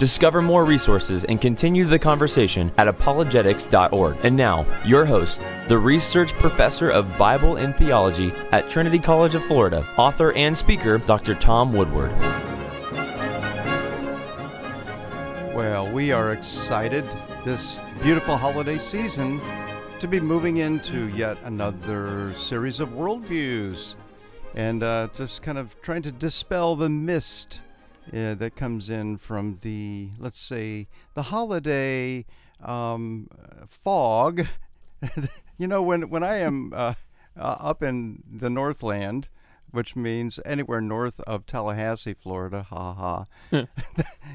Discover more resources and continue the conversation at apologetics.org. And now, your host, the research professor of Bible and theology at Trinity College of Florida, author and speaker, Dr. Tom Woodward. Well, we are excited this beautiful holiday season to be moving into yet another series of worldviews and uh, just kind of trying to dispel the mist uh, that comes in from the, let's say, the holiday um, fog. you know, when, when I am uh, uh, up in the Northland, which means anywhere north of Tallahassee, Florida. Ha ha.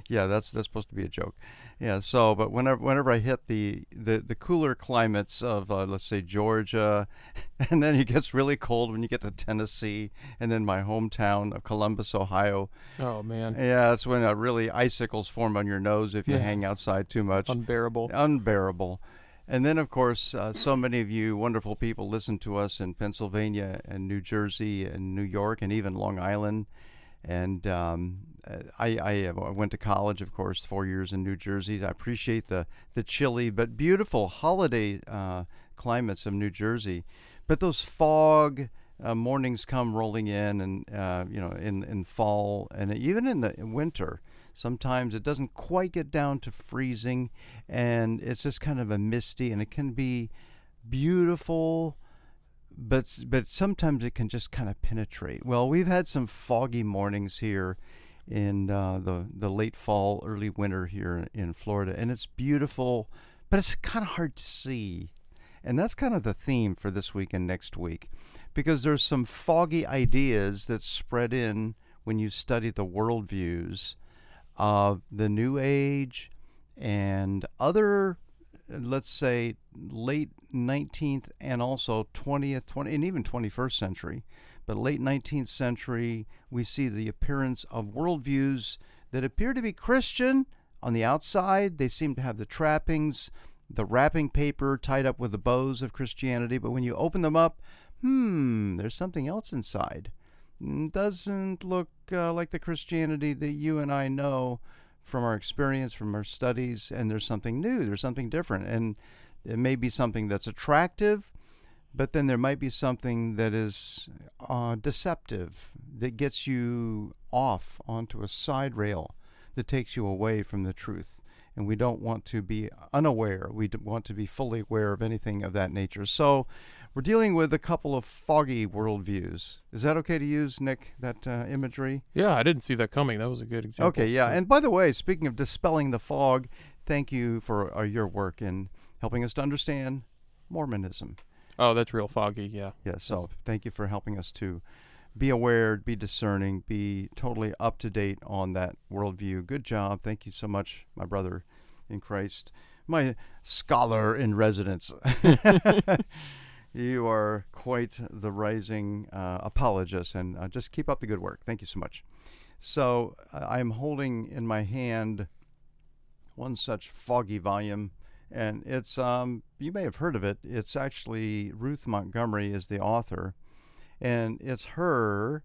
yeah, that's that's supposed to be a joke. Yeah. So, but whenever whenever I hit the the, the cooler climates of uh, let's say Georgia, and then it gets really cold when you get to Tennessee, and then my hometown of Columbus, Ohio. Oh man. Yeah, that's when uh, really icicles form on your nose if you Yes. hang outside too much Unbearable. unbearable. And then, of course, uh, so many of you wonderful people listen to us in Pennsylvania and New Jersey and New York and even Long Island. And um, I, I, I went to college, of course, four years in New Jersey. I appreciate the, the chilly but beautiful holiday uh, climates of New Jersey. But those fog uh, mornings come rolling in, and uh, you know, in in fall and even in the in winter. Sometimes it doesn't quite get down to freezing, and it's just kind of a misty, and it can be beautiful, but but sometimes it can just kind of penetrate. Well, we've had some foggy mornings here in uh, the the late fall, early winter here in Florida, and it's beautiful, but it's kind of hard to see. And that's kind of the theme for this week and next week, because there's some foggy ideas that spread in when you study the worldviews of the New Age and other, let's say, late 19th and also 20th, 20, and even 21st century. But late 19th century, we see the appearance of worldviews that appear to be Christian on the outside. They seem to have the trappings, the wrapping paper tied up with the bows of Christianity. But when you open them up, hmm, there's something else inside. Mm, Doesn't look uh, like the Christianity that you and I know from our experience, from our studies, and there's something new, there's something different. And it may be something that's attractive, but then there might be something that is uh, deceptive, that gets you off onto a side rail, that takes you away from the truth. And we don't want to be unaware. We want to be fully aware of anything of that nature. So we're dealing with a couple of foggy worldviews. Is that okay to use, Nick, that uh, imagery? Yeah, I didn't see that coming. That was a good example. Okay, yeah. And by the way, speaking of dispelling the fog, thank you for uh, your work in helping us to understand Mormonism. Oh, that's real foggy. Yeah. Yeah. so thank you for helping us to be aware, be discerning, be totally up to date on that worldview. Good job. Thank you so much, my brother in Christ, my scholar in residence. you are quite the rising uh, apologist, and uh, just keep up the good work. Thank you so much. So uh, I'm holding in my hand one such foggy volume, and it's um, you may have heard of it. It's actually Ruth Montgomery is the author, and it's her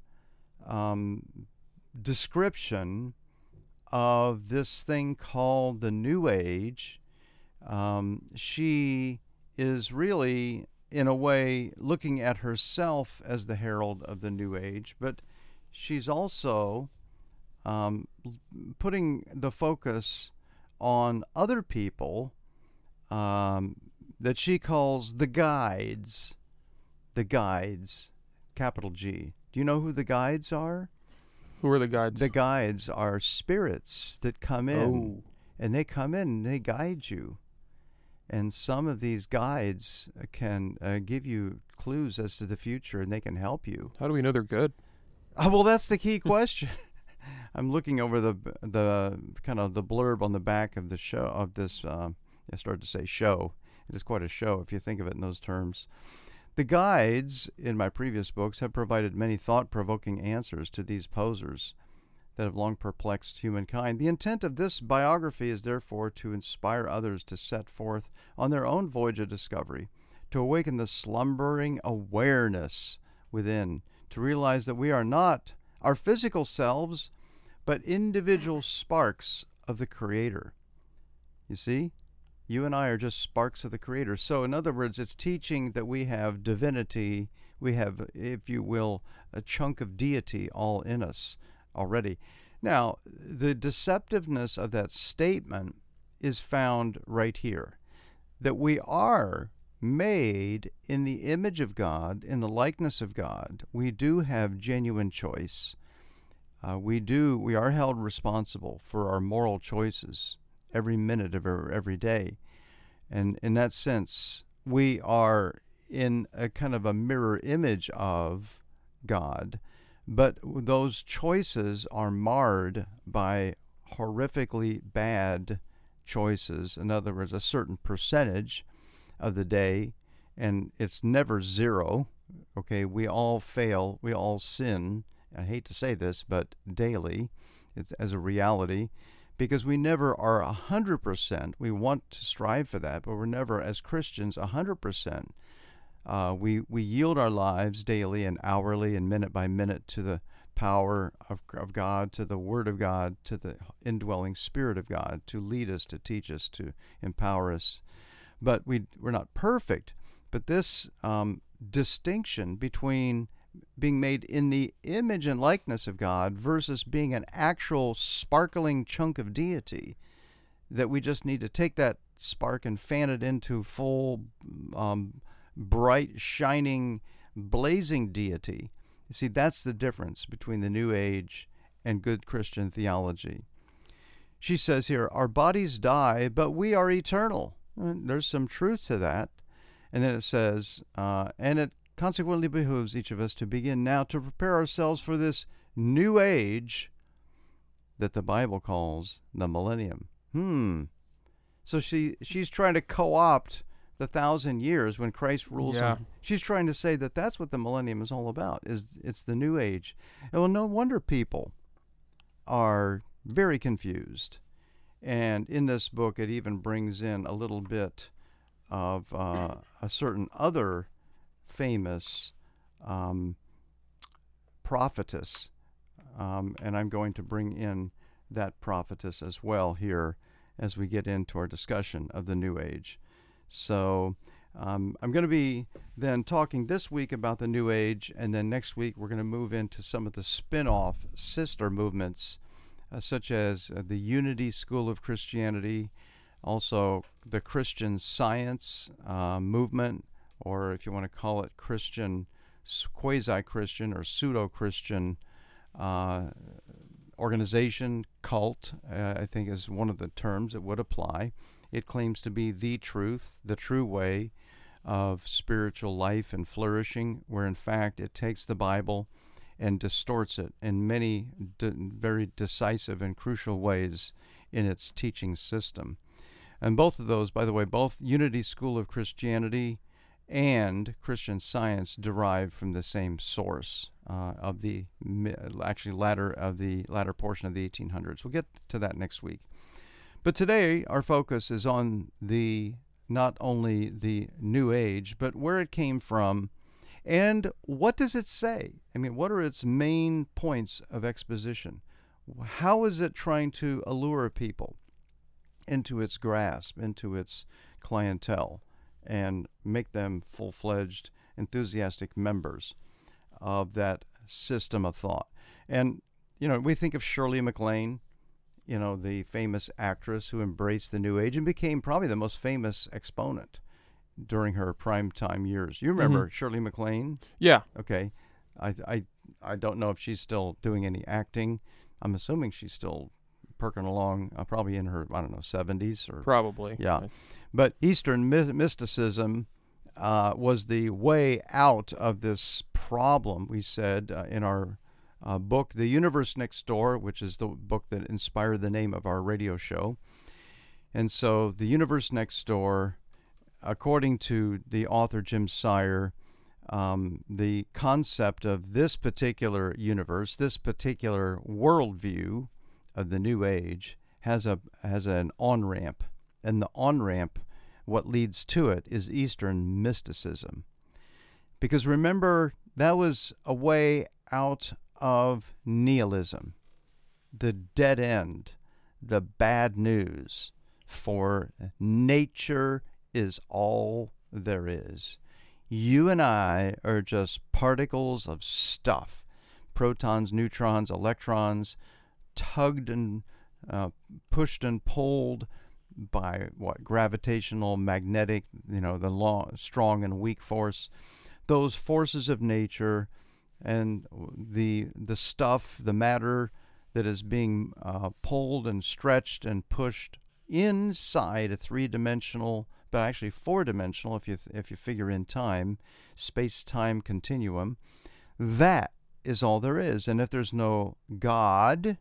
um, description of this thing called the New Age. Um, she is really, in a way, looking at herself as the herald of the New Age, but she's also um, putting the focus on other people um, that she calls the guides. The guides, capital G. Do you know who the guides are? Who are the guides? The guides are spirits that come in, Oh. and they come in and they guide you. And some of these guides can uh, give you clues as to the future, and they can help you. How do we know they're good? Oh, well, that's the key question. I'm looking over the the kind of the blurb on the back of the show of this. Uh, I started to say show. It is quite a show if you think of it in those terms. The guides in my previous books have provided many thought provoking answers to these posers that have long perplexed humankind. The intent of this biography is therefore to inspire others to set forth on their own voyage of discovery, to awaken the slumbering awareness within, to realize that we are not our physical selves, but individual sparks of the Creator. You see? You and I are just sparks of the Creator. So, in other words, it's teaching that we have divinity, we have, if you will, a chunk of deity all in us already. Now, the deceptiveness of that statement is found right here that we are made in the image of God, in the likeness of God. We do have genuine choice. Uh, we do. We are held responsible for our moral choices every minute of every day. And in that sense, we are in a kind of a mirror image of God, but those choices are marred by horrifically bad choices. In other words, a certain percentage of the day, and it's never zero. Okay, we all fail, we all sin. I hate to say this, but daily, it's as a reality because we never are 100%. We want to strive for that, but we're never, as Christians, 100%. Uh, we, we yield our lives daily and hourly and minute by minute to the power of, of God, to the Word of God, to the indwelling Spirit of God to lead us, to teach us, to empower us. But we, we're not perfect. But this um, distinction between being made in the image and likeness of God versus being an actual sparkling chunk of deity that we just need to take that spark and fan it into full um, bright shining blazing deity. You see that's the difference between the new age and good christian theology. She says here our bodies die but we are eternal. And there's some truth to that. And then it says uh, and it consequently behooves each of us to begin now to prepare ourselves for this new age that the Bible calls the millennium. Hmm. So she she's trying to co-opt the thousand years when Christ rules. Yeah. She's trying to say that that's what the millennium is all about. Is it's the new age. And well, no wonder people are very confused. And in this book, it even brings in a little bit of uh, a certain other famous um, prophetess. Um, and I'm going to bring in that prophetess as well here as we get into our discussion of the New Age. So um, I'm going to be then talking this week about the New Age, and then next week we're going to move into some of the spin off sister movements, uh, such as uh, the Unity School of Christianity, also the Christian Science uh, movement, or if you want to call it Christian, quasi Christian, or pseudo Christian uh, organization, cult, uh, I think is one of the terms that would apply. It claims to be the truth, the true way of spiritual life and flourishing, where in fact it takes the Bible and distorts it in many de- very decisive and crucial ways in its teaching system. And both of those, by the way, both Unity School of Christianity and Christian Science derive from the same source uh, of the actually latter of the latter portion of the 1800s. We'll get to that next week. But today our focus is on the not only the New Age, but where it came from, and what does it say? I mean, what are its main points of exposition? How is it trying to allure people into its grasp, into its clientele? And make them full fledged, enthusiastic members of that system of thought. And, you know, we think of Shirley MacLaine, you know, the famous actress who embraced the New Age and became probably the most famous exponent during her prime time years. You remember mm-hmm. Shirley MacLaine? Yeah. Okay. I, I, I don't know if she's still doing any acting. I'm assuming she's still perking along, uh, probably in her I don't know 70s or probably. Yeah, but Eastern my- mysticism uh, was the way out of this problem. We said uh, in our uh, book, "The Universe Next Door," which is the book that inspired the name of our radio show. And so, the universe next door, according to the author Jim Sire, um, the concept of this particular universe, this particular worldview of the New Age has a has an on ramp, and the on ramp, what leads to it is Eastern mysticism. Because remember, that was a way out of nihilism, the dead end, the bad news. For nature is all there is. You and I are just particles of stuff protons, neutrons, electrons, tugged and uh, pushed and pulled by what gravitational, magnetic, you know, the long, strong and weak force, those forces of nature, and the the stuff, the matter that is being uh, pulled and stretched and pushed inside a three-dimensional, but actually four-dimensional, if you if you figure in time, space-time continuum. That is all there is, and if there's no God,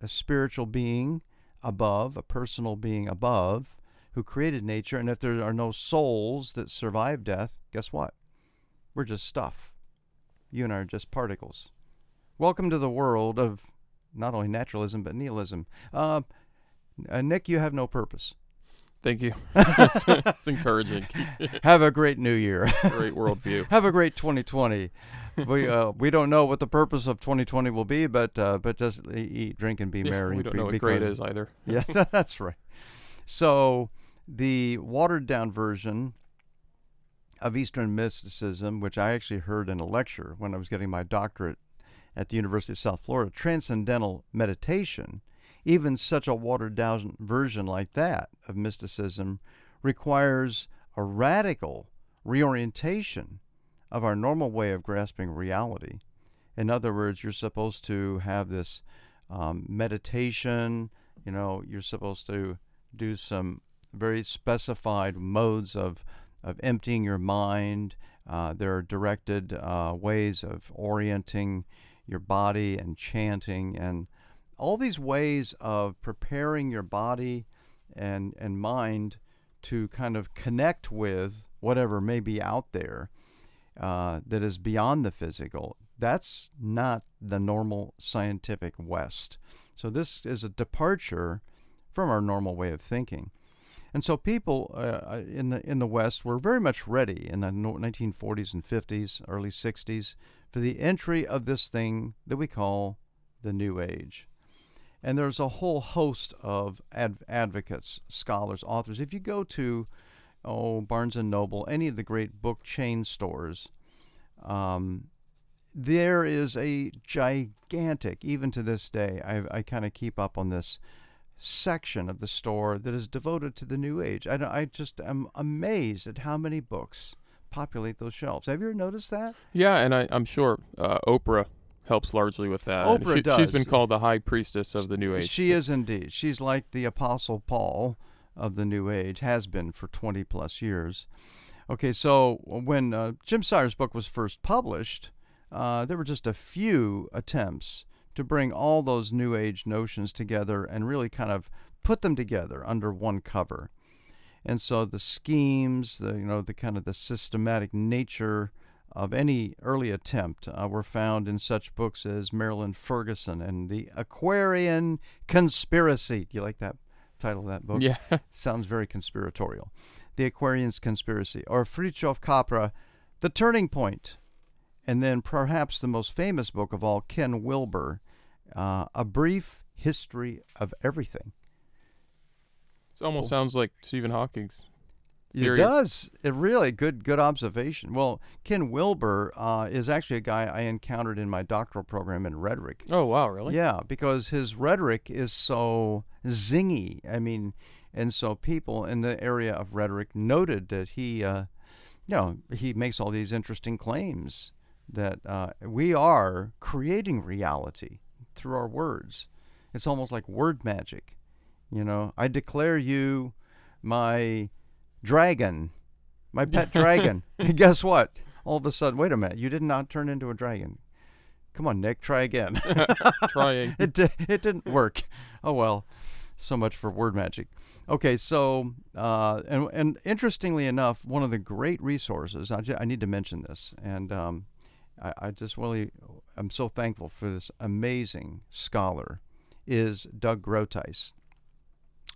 a spiritual being above, a personal being above, who created nature, and if there are no souls that survive death, guess what? We're just stuff. You and I are just particles. Welcome to the world of not only naturalism but nihilism. Uh, uh, Nick, you have no purpose. Thank you. it's, it's encouraging. have a great new year. great worldview. have a great 2020. we uh, we don't know what the purpose of 2020 will be, but uh, but just eat, drink, and be yeah, merry. We don't be, know what great is either. yes, that's right. So the watered down version of Eastern mysticism, which I actually heard in a lecture when I was getting my doctorate at the University of South Florida, transcendental meditation, even such a watered down version like that of mysticism requires a radical reorientation of our normal way of grasping reality. In other words, you're supposed to have this um, meditation, you know, you're supposed to do some very specified modes of, of emptying your mind. Uh, there are directed uh, ways of orienting your body and chanting and all these ways of preparing your body and and mind to kind of connect with whatever may be out there uh, that is beyond the physical. That's not the normal scientific West. So this is a departure from our normal way of thinking. And so people uh, uh in the in the West were very much ready in the 1940s and 50s, early 60s for the entry of this thing that we call the New Age. And there's a whole host of adv- advocates, scholars, authors. If you go to oh Barnes and Noble, any of the great book chain stores, um, there is a gigantic, even to this day, I, I kind of keep up on this section of the store that is devoted to the New Age. I, I just am amazed at how many books populate those shelves. Have you ever noticed that? Yeah, and I, am sure uh, Oprah helps largely with that. Oprah she, does. She's been called the high priestess of the New Age. She is indeed. She's like the Apostle Paul of the New Age, has been for 20 plus years. Okay, so when uh, Jim Sire's book was first published, uh, there were just a few attempts to bring all those New Age notions together and really kind of put them together under one cover. And so the schemes, the you know, the kind of the systematic nature of any early attempt uh, were found in such books as Marilyn Ferguson and the Aquarian Conspiracy. Do you like that title of that book? Yeah. Sounds very conspiratorial. The Aquarian's Conspiracy. Or Fritjof Capra, The Turning Point. And then perhaps the most famous book of all, Ken Wilber, uh, A Brief History of Everything. It almost sounds like Stephen Hawking's. Theory. It does. It really good good observation. Well, Ken Wilber uh, is actually a guy I encountered in my doctoral program in rhetoric. Oh wow, really? Yeah, because his rhetoric is so zingy. I mean, and so people in the area of rhetoric noted that he, uh, you know, he makes all these interesting claims that uh, we are creating reality through our words. It's almost like word magic. You know, I declare you my dragon, my pet dragon. and guess what? All of a sudden, wait a minute, you did not turn into a dragon. Come on, Nick, try again. Trying. it di- it didn't work. Oh well. so much for word magic. Okay, so uh, and and interestingly enough, one of the great resources I, ju- I need to mention this, and um, I, I just really I'm so thankful for this amazing scholar, is Doug Groothuis.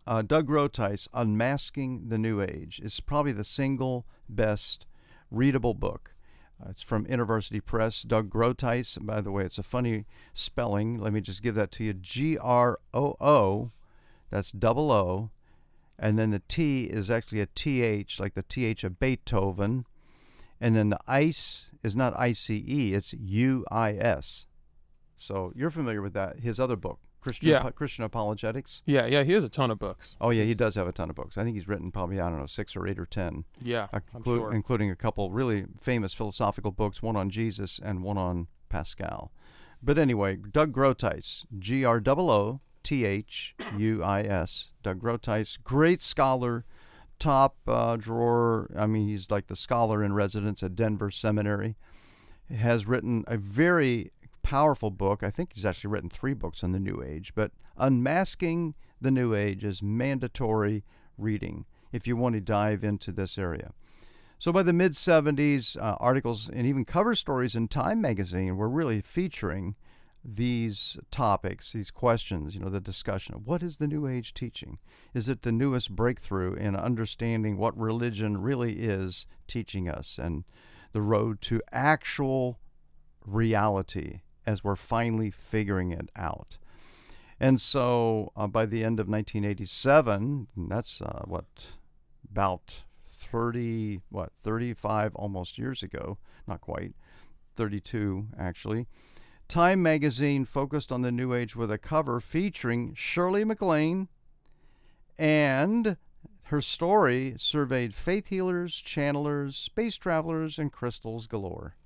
Uh, Doug Groothuis, Unmasking the New Age, is probably the single best readable book. Uh, it's from InterVarsity Press. Doug Groothuis. By the way, it's a funny spelling. Let me just give that to you. G R O O. That's double O. And then the T is actually a TH, like the TH of Beethoven. And then the ice is not I C E, it's U I S. So you're familiar with that. His other book, Christian, Yeah. Christian Apologetics. Yeah, yeah, he has a ton of books. Oh, yeah, he does have a ton of books. I think he's written probably, I don't know, six or eight or ten Yeah, inclu- sure. including a couple really famous philosophical books, one on Jesus and one on Pascal. But anyway, Doug Groothuis, G R O O T H U I S, Doug Groothuis, great scholar, top uh, drawer. I mean, he's like the scholar in residence at Denver Seminary. Has written a very powerful book. I think he's actually written three books on the New Age, but Unmasking the New Age is mandatory reading if you want to dive into this area. So by the mid 70s, uh, articles and even cover stories in Time magazine were really featuring these topics, these questions, you know, the discussion of what is the New Age teaching? Is it the newest breakthrough in understanding what religion really is teaching us and the road to actual reality as we're finally figuring it out? And so uh, by the end of 1987, that's uh, what, about 30, what, 35 almost years ago, not quite, 32 actually. Time magazine focused on the New Age with a cover featuring Shirley MacLaine, and her story surveyed faith healers, channelers, space travelers, and crystals galore.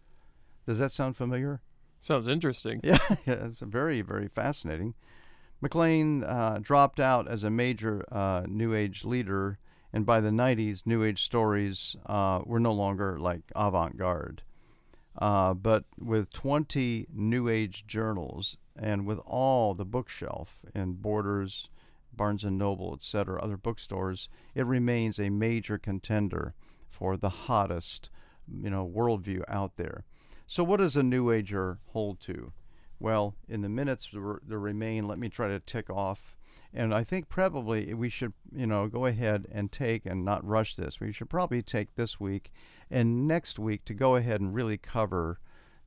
Does that sound familiar? Sounds interesting. Yeah, yeah it's very, very fascinating. MacLaine uh, dropped out as a major uh, New Age leader, and by the 90s, New Age stories uh, were no longer like avant garde. Uh, but with 20 New Age journals and with all the bookshelf and Borders, Barnes and Noble, etc., other bookstores, it remains a major contender for the hottest, you know, worldview out there. So, what does a New Ager hold to? Well, in the minutes that remain, let me try to tick off. And I think probably we should, you know, go ahead and take and not rush this. We should probably take this week and next week to go ahead and really cover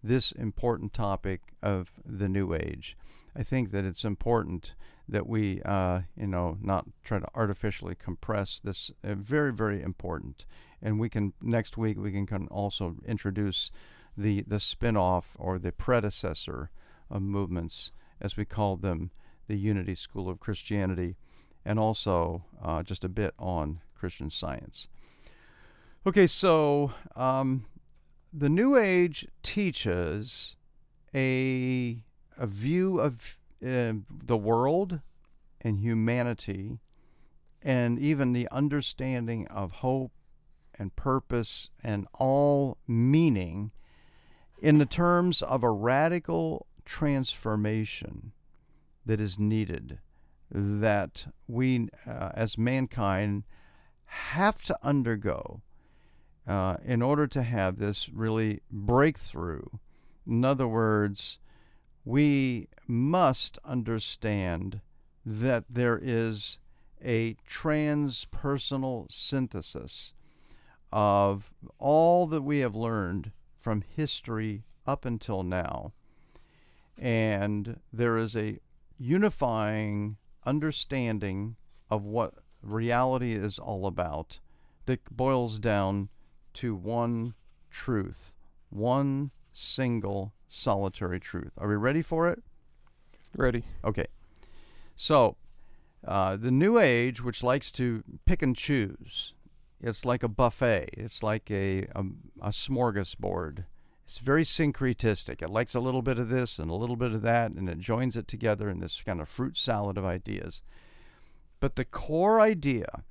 this important topic of the New Age. I think that it's important that we, uh, you know, not try to artificially compress this. Uh, very, very important. And we can next week we can also introduce the the spin-off or the predecessor of movements, as we call them, the Unity School of Christianity, and also uh, just a bit on Christian Science. Okay, so um, the New Age teaches a a view of uh, the world and humanity, and even the understanding of hope and purpose and all meaning in the terms of a radical transformation that is needed, that we uh, as mankind have to undergo uh, in order to have this really breakthrough. In other words, we must understand that there is a transpersonal synthesis of all that we have learned from history up until now. And there is a unifying understanding of what reality is all about that boils down to one truth, one single solitary truth. Are we ready for it? Ready. Okay. So, uh, the New Age, which likes to pick and choose, it's like a buffet. It's like a, a, a smorgasbord. It's very syncretistic. It likes a little bit of this and a little bit of that, and it joins it together in this kind of fruit salad of ideas. But the core idea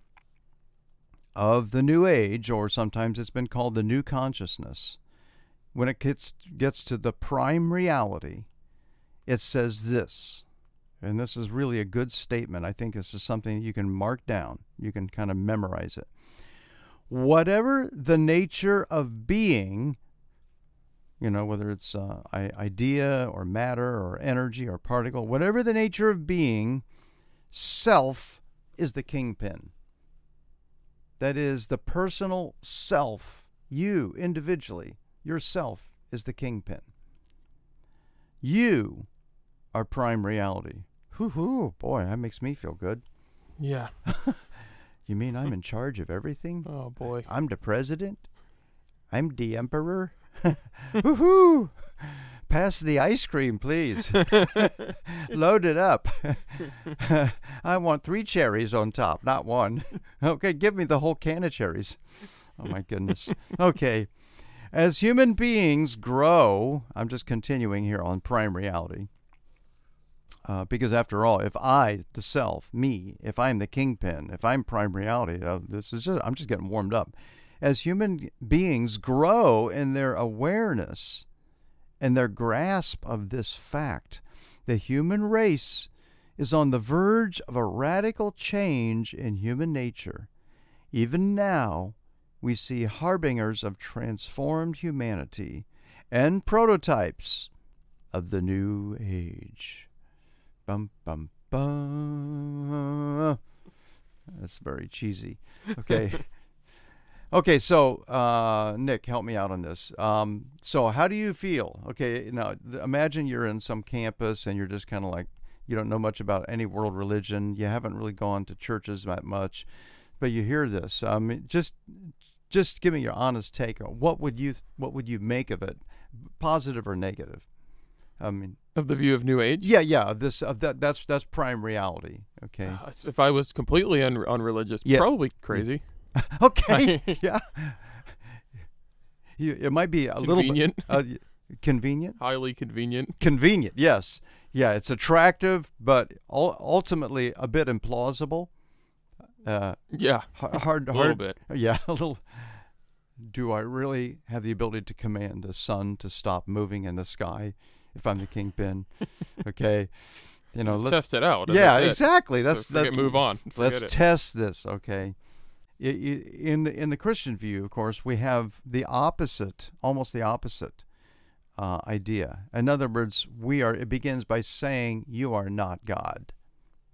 of the New Age, or sometimes it's been called the New Consciousness, when it gets, gets to the prime reality, it says this and this is really a good statement. I think this is something you can mark down. You can kind of memorize it. Whatever the nature of being, you know, whether it's uh, idea or matter or energy or particle, whatever the nature of being, self is the kingpin. That is the personal self, you individually, yourself is the kingpin. You are prime reality. Hoo hoo, boy, that makes me feel good. Yeah. You mean I'm hmm. in charge of everything? Oh boy. I'm the president? I'm the emperor? Woohoo! Pass the ice cream, please. Load it up. I want three cherries on top, not one. Okay, give me the whole can of cherries. Oh my goodness. Okay. As human beings grow, I'm just continuing here on prime reality. Uh, because after all, if I, the self, me, if I'm the kingpin, if I'm prime reality, uh, this is just I'm just getting warmed up. As human beings grow in their awareness and their grasp of this fact, the human race is on the verge of a radical change in human nature. Even now, we see harbingers of transformed humanity and prototypes of the new age. Bum bum bum. That's very cheesy. Okay. okay, so uh, Nick, help me out on this. Um, so, how do you feel? Okay, now imagine you're in some campus and you're just kind of like you don't know much about any world religion. You haven't really gone to churches that much, but you hear this. Um, just just give me your honest take. What would you what would you make of it, positive or negative? I mean, of the view of New Age. Yeah, yeah. Of this, of that. That's that's prime reality. Okay. Uh, if I was completely un- unreligious, yeah. probably crazy. okay. yeah. You, it might be a convenient. little bit uh, convenient. Highly convenient. Convenient. Yes. Yeah. It's attractive, but ultimately a bit implausible. Uh, yeah. Hard. hard a little bit. Yeah. A little do I really have the ability to command the sun to stop moving in the sky? if I'm the kingpin. okay, you know, let's, let's test it out. Yeah, that's exactly. That's so that. Move on. Forget let's it. test this. Okay. In the in the Christian view, of course, we have the opposite, almost the opposite uh, idea. In other words, we are. It begins by saying, "You are not God."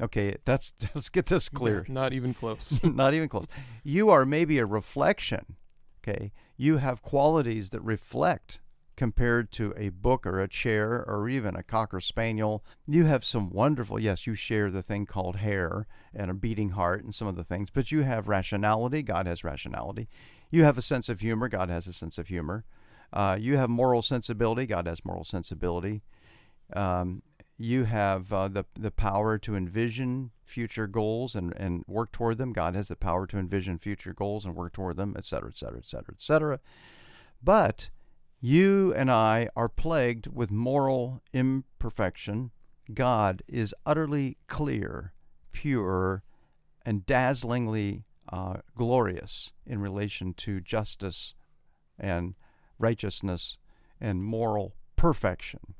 Okay, that's let's get this clear. Not even close. not even close. You are maybe a reflection. Okay, you have qualities that reflect compared to a book or a chair or even a cocker spaniel. You have some wonderful, yes, you share the thing called hair and a beating heart and some of the things, but you have rationality. God has rationality. You have a sense of humor. God has a sense of humor. Uh, you have moral sensibility. God has moral sensibility. Um, you have uh, the the power to envision future goals and, and work toward them. God has the power to envision future goals and work toward them, et cetera, et cetera, et cetera, et cetera. But you and I are plagued with moral imperfection. God is utterly clear, pure, and dazzlingly uh, glorious in relation to justice and righteousness and moral perfection.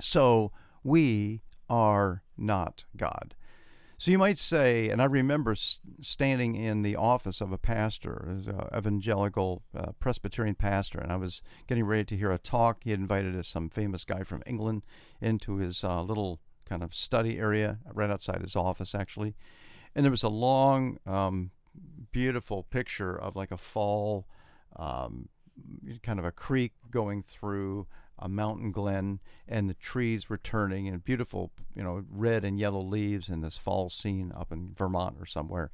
So we are not God. So you might say, and I remember standing in the office of a pastor, an evangelical uh, Presbyterian pastor, and I was getting ready to hear a talk. He had invited some famous guy from England into his uh, little kind of study area right outside his office, actually. And there was a long, um, beautiful picture of like a fall, um, kind of a creek going through a mountain glen, and the trees were turning, and beautiful, you know, red and yellow leaves in this fall scene up in Vermont or somewhere.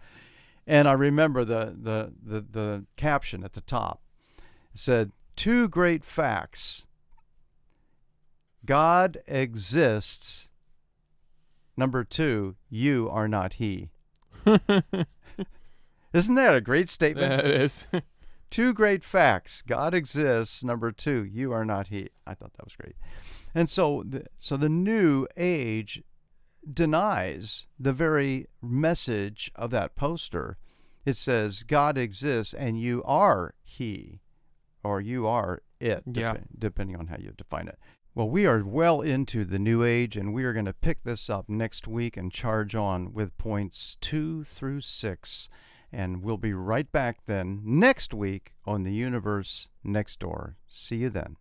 And I remember the the the, the caption at the top said, Two great facts. God exists. Number two, you are not he. Isn't that a great statement? It is. Two great facts. God exists. Number two, you are not he. I thought that was great. And so the, so the new age denies the very message of that poster. It says God exists and you are he or you are it yeah. depending on how you define it. Well, we are well into the new age, and we are going to pick this up next week and charge on with points two through six. And we'll be right back then next week on the Universe Next Door. See you then.